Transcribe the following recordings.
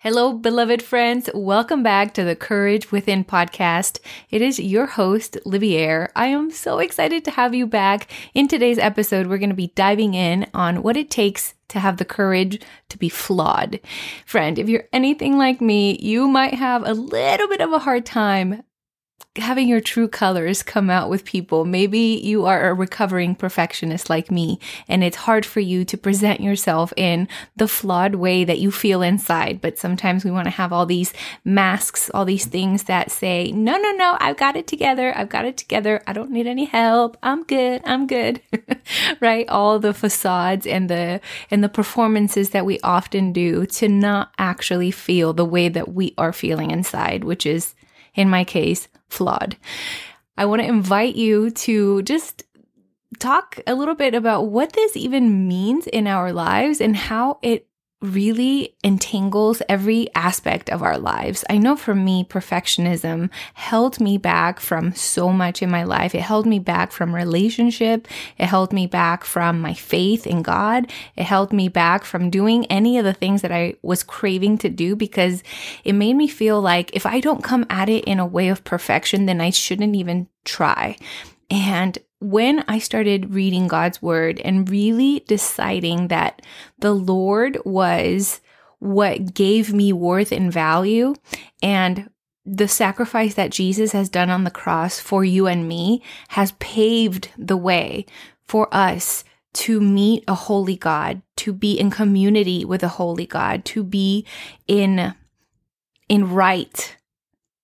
Hello, beloved friends. Welcome back to the Courage Within podcast. It is your host, Libier. I am so excited to have you back. In today's episode, we're going to be diving in on what it takes to have the courage to be flawed. Friend, if you're anything like me, you might have a little bit of a hard time having your true colors come out with people. Maybe you are a recovering perfectionist like me, and it's hard for you to present yourself in the flawed way that you feel inside. But sometimes we want to have all these masks, all these things that say, no, no, no, I've got it together. I've got it together. I don't need any help. I'm good. I'm good. right? All the facades and the, and the performances that we often do to not actually feel the way that we are feeling inside, which is, in my case, flawed. I want to invite you to just talk a little bit about what this even means in our lives and how it really entangles every aspect of our lives. I know for me, perfectionism held me back from so much in my life. It held me back from relationship. It held me back from my faith in God. It held me back from doing any of the things that I was craving to do because it made me feel like if I don't come at it in a way of perfection, then I shouldn't even try. And when I started reading God's word and really deciding that the Lord was what gave me worth and value and the sacrifice that Jesus has done on the cross for you and me has paved the way for us to meet a holy God, to be in community with a holy God, to be in in right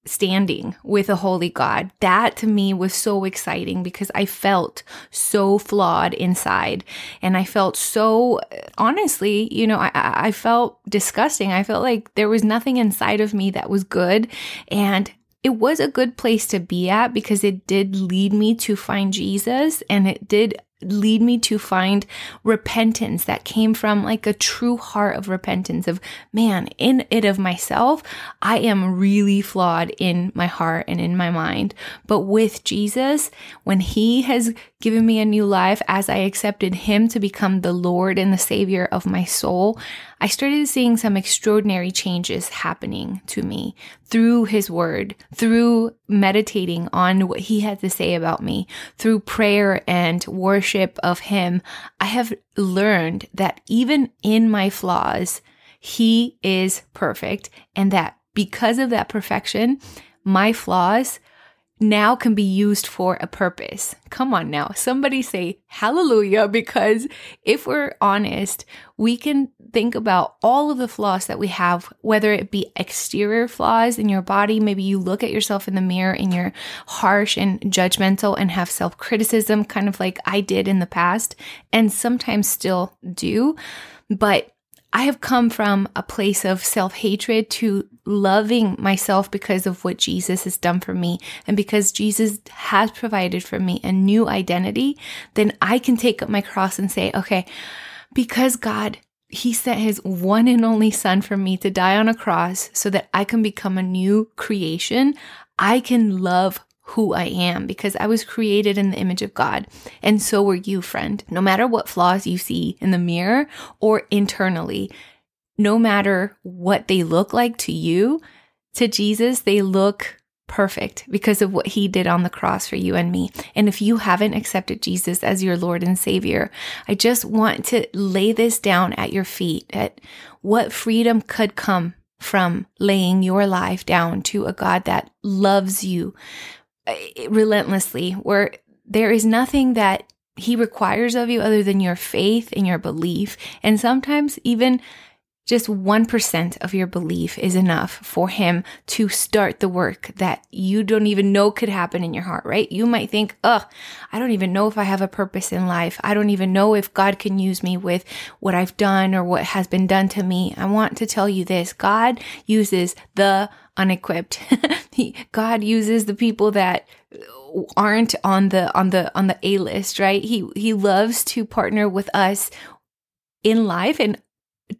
standing with a holy God. That to me was so exciting because I felt so flawed inside. And I felt so, honestly, you know, I, I felt disgusting. I felt like there was nothing inside of me that was good. And it was a good place to be at because it did lead me to find Jesus and it did lead me to find repentance that came from like a true heart of repentance of man in it of myself i am really flawed in my heart and in my mind. But with jesus when he has given me a new life as i accepted him to become the lord and the savior of my soul I started seeing some extraordinary changes happening to me through his word, through meditating on what he had to say about me, through prayer and worship of him. I have learned that even in my flaws, he is perfect and that because of that perfection, my flaws now can be used for a purpose. Come on now, somebody say hallelujah, because if we're honest, we can think about all of the flaws that we have, whether it be exterior flaws in your body. Maybe you look at yourself in the mirror and you're harsh and judgmental and have self criticism, kind of like I did in the past, and sometimes still do. But I have come from a place of self hatred to loving myself because of what Jesus has done for me. And because Jesus has provided for me a new identity, then I can take up my cross and say, okay, because God, He sent His one and only Son for me to die on a cross so that I can become a new creation. I can love who I am because I was created in the image of God. And so were you, friend. No matter what flaws you see in the mirror or internally, no matter what they look like to you, to Jesus, they look perfect because of what he did on the cross for you and me. And if you haven't accepted Jesus as your Lord and Savior, I just want to lay this down at your feet at what freedom could come from laying your life down to a God that loves you, Uh, relentlessly, where there is nothing that he requires of you other than your faith and your belief. And sometimes even just 1% of your belief is enough for him to start the work that you don't even know could happen in your heart, right? You might think, ugh, I don't even know if I have a purpose in life. I don't even know if God can use me with what I've done or what has been done to me. I want to tell you this God uses the unequipped. God uses the people that aren't on the on the on the A list, right? He he loves to partner with us in life and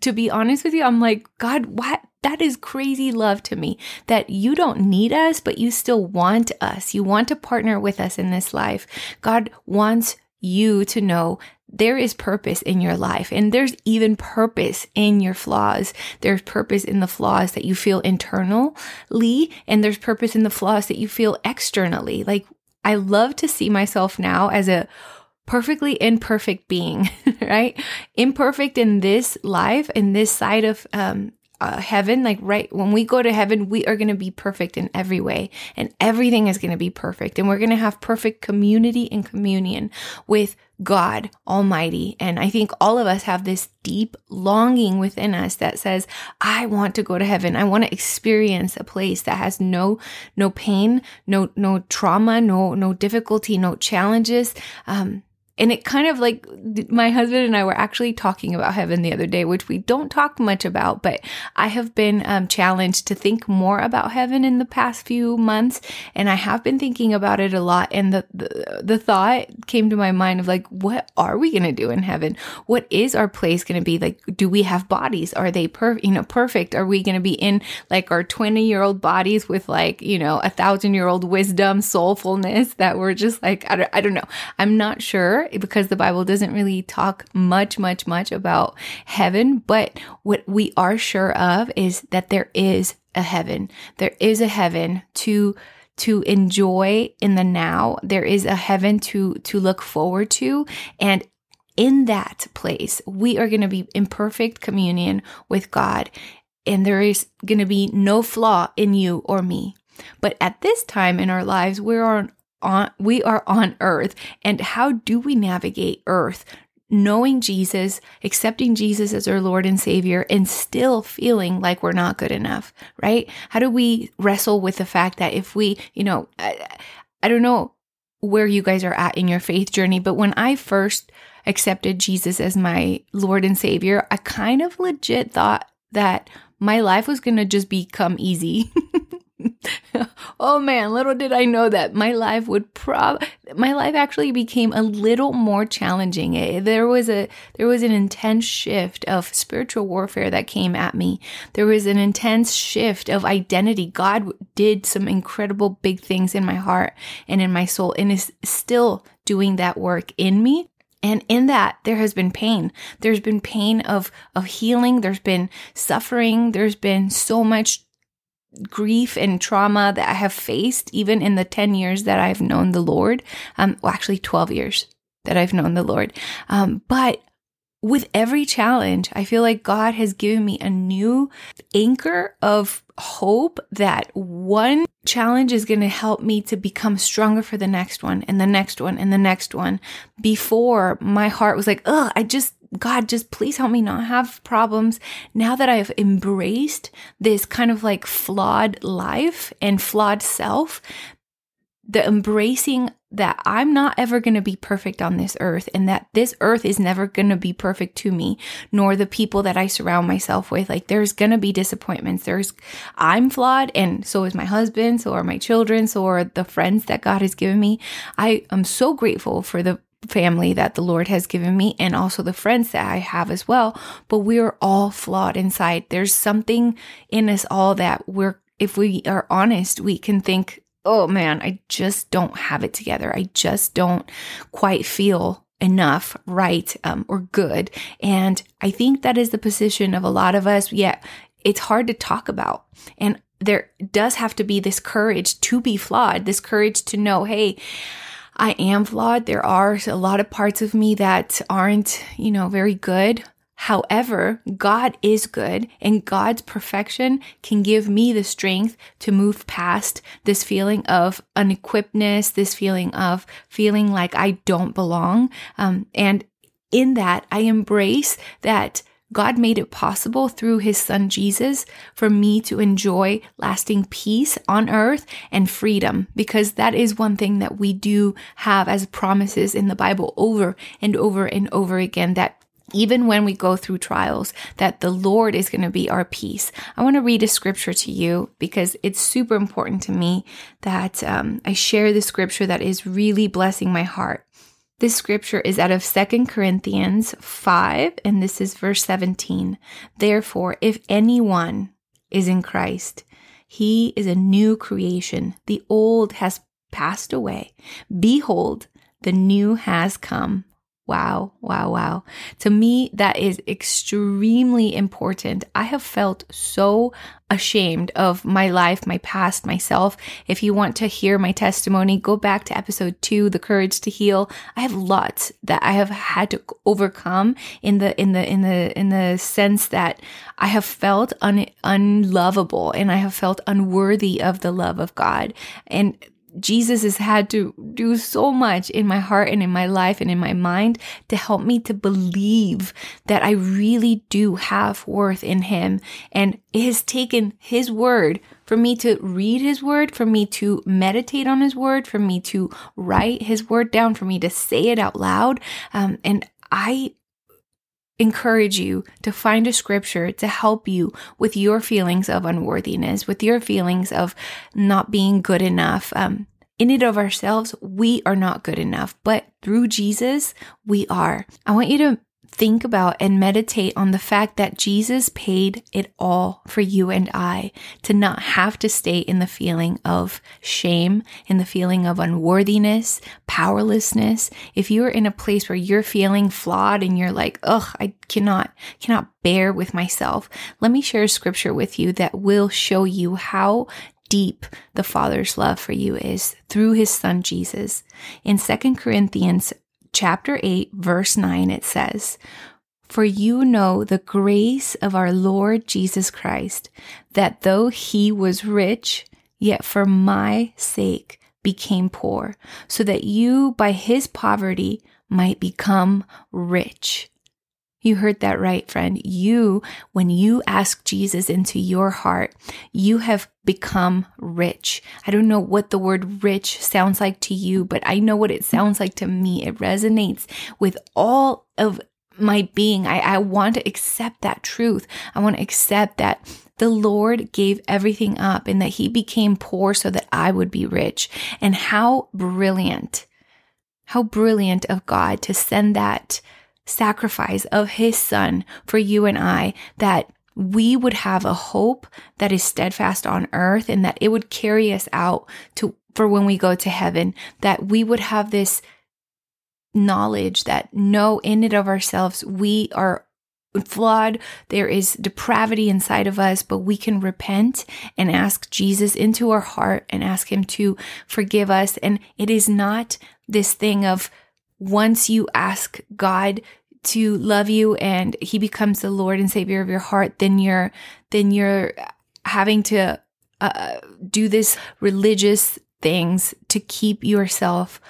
to be honest with you, I'm like, God, what? That is crazy love to me that you don't need us, but you still want us. You want to partner with us in this life. God wants you to know there is purpose in your life and there's even purpose in your flaws. There's purpose in the flaws that you feel internally and there's purpose in the flaws that you feel externally. Like I love to see myself now as a perfectly imperfect being, right? Imperfect in this life, in this side of um, uh, heaven, like right when we go to heaven, we are going to be perfect in every way, and everything is going to be perfect, and we're going to have perfect community and communion with God Almighty. And I think all of us have this deep longing within us that says, I want to go to heaven. I want to experience a place that has no, no pain, no, no trauma, no, no difficulty, no challenges. Um, and it kind of like my husband and I were actually talking about heaven the other day, which we don't talk much about, but I have been um, challenged to think more about heaven in the past few months. And I have been thinking about it a lot. And the, the, the thought came to my mind of like, what are we going to do in heaven? What is our place going to be? Like, do we have bodies? Are they per, you know, perfect? Are we going to be in like our 20 year old bodies with like, you know, a thousand year old wisdom, soulfulness that we're just like, I don't, I don't know. I'm not sure because the Bible doesn't really talk much, much, much about heaven. But what we are sure of is that there is a heaven. There is a heaven to to enjoy in the now. There is a heaven to to look forward to and in that place, we are going to be in perfect communion with God, and there is going to be no flaw in you or me. But at this time in our lives, we're on on we are on earth and how do we navigate earth knowing Jesus, accepting Jesus as our Lord and Savior, and still feeling like we're not good enough, right? How do we wrestle with the fact that if we, you know, I, I, don't know where you guys are at in your faith journey, but when I first accepted Jesus as my Lord and Savior, I kind of legit thought that my life was going to just become easy. oh man, little did I know that my life would prob my life actually became a little more challenging. Eh, there was a there was an intense shift of spiritual warfare that came at me. There was an intense shift of identity. God did some incredible big things in my heart and in my soul and is still doing that work in me. And in that, there has been pain. There's been pain of, of healing. There's been suffering. There's been so much grief and trauma that I have faced, even in the 10 years that I've known the Lord. Um, well, actually, 12 years that I've known the Lord. Um, but with every challenge, I feel like God has given me a new anchor of hope that one challenge is going to help me to become stronger for the next one and the next one and the next one. Before my heart was like, oh, I just God, just please help me not have problems. Now that I've embraced this kind of like flawed life and flawed self, the embracing that I'm not ever going to be perfect on this earth and that this earth is never going to be perfect to me, nor the people that I surround myself with. Like there's going to be disappointments. There's, I'm flawed and so is my husband, so are my children, so are the friends that God has given me. I am so grateful for the family that the Lord has given me and also the friends that I have as well. But we are all flawed inside. There's something in us all that we're, if we are honest, we can think, oh man, I just don't have it together. I just don't quite feel enough, right, um, or good. And I think that is the position of a lot of us. Yet it's hard to talk about. And there does have to be this courage to be flawed, this courage to know, hey, I am flawed. There are a lot of parts of me that aren't, you know, very good. However, God is good and God's perfection can give me the strength to move past this feeling of unequippedness, this feeling of feeling like I don't belong. Um, and in that, I embrace that God made it possible through his son Jesus for me to enjoy lasting peace on earth and freedom, because that is one thing that we do have as promises in the Bible over and over and over again that even when we go through trials, that the Lord is going to be our peace. I want to read a scripture to you because it's super important to me that um, I share the scripture that is really blessing my heart. This scripture is out of 2 Corinthians 5, and this is verse 17. Therefore, if anyone is in Christ, he is a new creation. The old has passed away. Behold, the new has come. Wow, wow, wow. To me, that is extremely important. I have felt so ashamed of my life, my past, myself. If you want to hear my testimony, go back to episode two, The Courage to Heal. I have lots that I have had to overcome in the, in the, in the, in the sense that I have felt un, unlovable and I have felt unworthy of the love of God. And Jesus has had to do so much in my heart and in my life and in my mind to help me to believe that I really do have worth in Him. And it has taken His word for me to read His word, for me to meditate on His word, for me to write His word down, for me to say it out loud. Um, and I encourage you to find a scripture to help you with your feelings of unworthiness, with your feelings of not being good enough. Um, in and of ourselves, we are not good enough, but through Jesus, we are. I want you to think about and meditate on the fact that Jesus paid it all for you and I to not have to stay in the feeling of shame, in the feeling of unworthiness, powerlessness. If you're in a place where you're feeling flawed and you're like, ugh, I cannot, cannot bear with myself, let me share a scripture with you that will show you how deep the Father's love for you is through his son Jesus. In 2 Corinthians chapter 8, verse 9, it says, For you know the grace of our Lord Jesus Christ, that though he was rich, yet for my sake became poor, so that you by his poverty might become rich. You heard that right, friend. You, when you ask Jesus into your heart, you have become rich. I don't know what the word rich sounds like to you, but I know what it sounds like to me. It resonates with all of my being. I, I want to accept that truth. I want to accept that the Lord gave everything up and that he became poor so that I would be rich. And how brilliant, how brilliant of God to send that sacrifice of his son for you and I that we would have a hope that is steadfast on earth and that it would carry us out to for when we go to heaven that we would have this knowledge that no in and of ourselves we are flawed there is depravity inside of us but we can repent and ask Jesus into our heart and ask him to forgive us. And it is not this thing of once you ask God to love you and he becomes the Lord and Savior of your heart, then you're then you're having to uh, do this religious things to keep yourself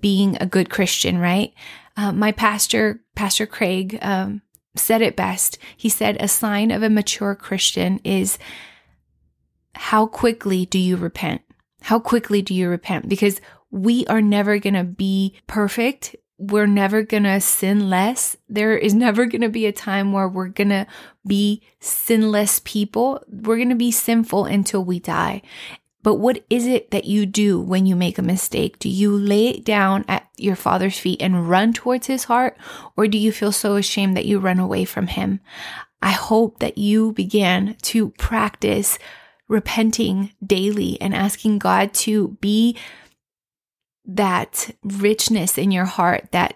being a good Christian, right? Uh, my pastor, Pastor Craig, um, said it best. He said, A sign of a mature Christian is how quickly do you repent? How quickly do you repent? Because we are never going to be perfect. We're never going to sin less. There is never going to be a time where we're going to be sinless people. We're going to be sinful until we die. But what is it that you do when you make a mistake? Do you lay it down at your father's feet and run towards his heart? Or do you feel so ashamed that you run away from him? I hope that you begin to practice repenting daily and asking God to be that richness in your heart that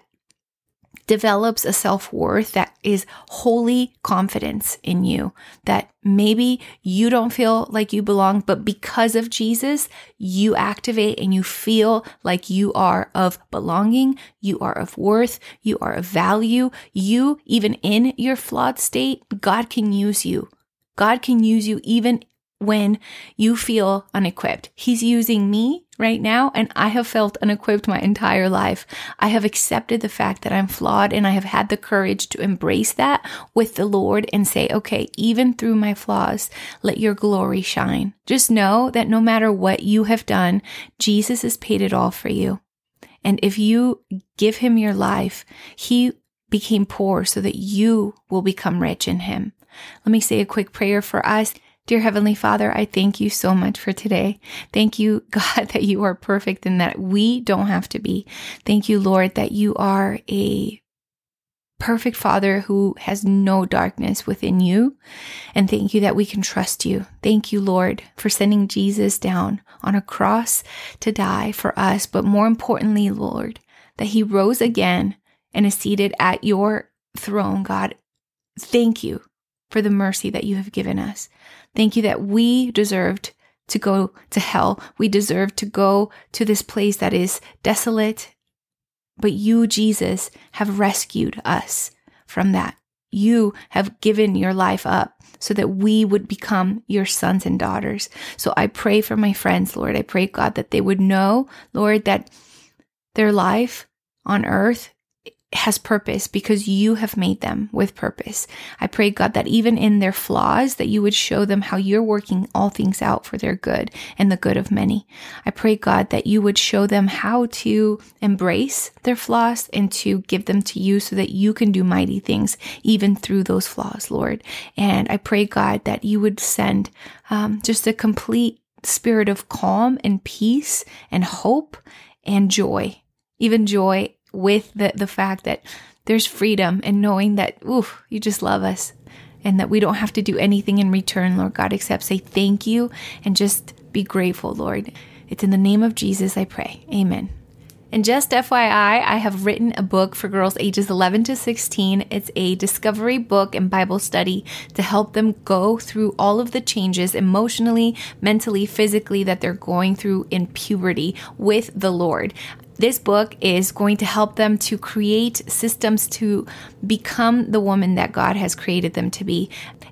develops a self worth that is wholly confidence in you. That maybe you don't feel like you belong, but because of Jesus, you activate and you feel like you are of belonging, you are of worth, you are of value. You, even in your flawed state, God can use you. God can use you even when you feel unequipped. He's using me right now, and I have felt unequipped my entire life. I have accepted the fact that I'm flawed, and I have had the courage to embrace that with the Lord and say, okay, even through my flaws, let your glory shine. Just know that no matter what you have done, Jesus has paid it all for you. And if you give him your life, he became poor so that you will become rich in him. Let me say a quick prayer for us. Dear Heavenly Father, I thank you so much for today. Thank you, God, that you are perfect and that we don't have to be. Thank you, Lord, that you are a perfect Father who has no darkness within you. And thank you that we can trust you. Thank you, Lord, for sending Jesus down on a cross to die for us. But more importantly, Lord, that he rose again and is seated at your throne, God. Thank you for the mercy that you have given us. Thank you that we deserved to go to hell. We deserve to go to this place that is desolate. But you, Jesus, have rescued us from that. You have given your life up so that we would become your sons and daughters. So I pray for my friends, Lord. I pray, God, that they would know, Lord, that their life on earth has purpose because you have made them with purpose. I pray God that even in their flaws that you would show them how you're working all things out for their good and the good of many. I pray God that you would show them how to embrace their flaws and to give them to you so that you can do mighty things even through those flaws, Lord. And I pray God that you would send um, just a complete spirit of calm and peace and hope and joy, even joy with the, the fact that there's freedom and knowing that, ooh, you just love us and that we don't have to do anything in return, Lord God, except say thank you and just be grateful, Lord. It's in the name of Jesus I pray. Amen. And just FYI, I have written a book for girls ages 11 to 16. It's a discovery book and Bible study to help them go through all of the changes emotionally, mentally, physically that they're going through in puberty with the Lord. This book is going to help them to create systems to become the woman that God has created them to be.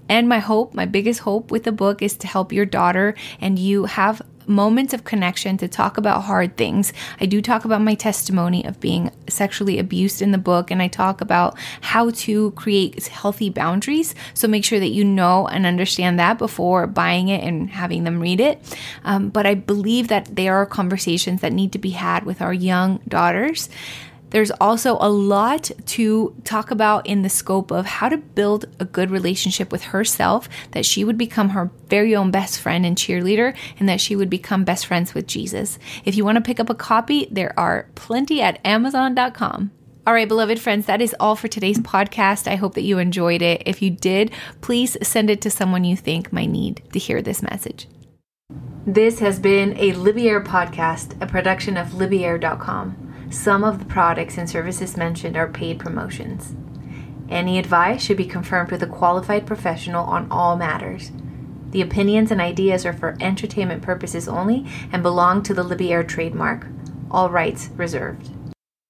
And my hope, my biggest hope with the book is to help your daughter and you have moments of connection to talk about hard things. I do talk about my testimony of being sexually abused in the book, and I talk about how to create healthy boundaries. So make sure that you know and understand that before buying it and having them read it. Um, but I believe that there are conversations that need to be had with our young daughters. There's also a lot to talk about in the scope of how to build a good relationship with herself, that she would become her very own best friend and cheerleader, and that she would become best friends with Jesus. If you want to pick up a copy, there are plenty at Amazon.com. All right, beloved friends, that is all for today's podcast. I hope that you enjoyed it. If you did, please send it to someone you think might need to hear this message. This has been a Libier podcast, a production of Libier.com. Some of the products and services mentioned are paid promotions. Any advice should be confirmed with a qualified professional on all matters. The opinions and ideas are for entertainment purposes only and belong to the Libier trademark. All rights reserved.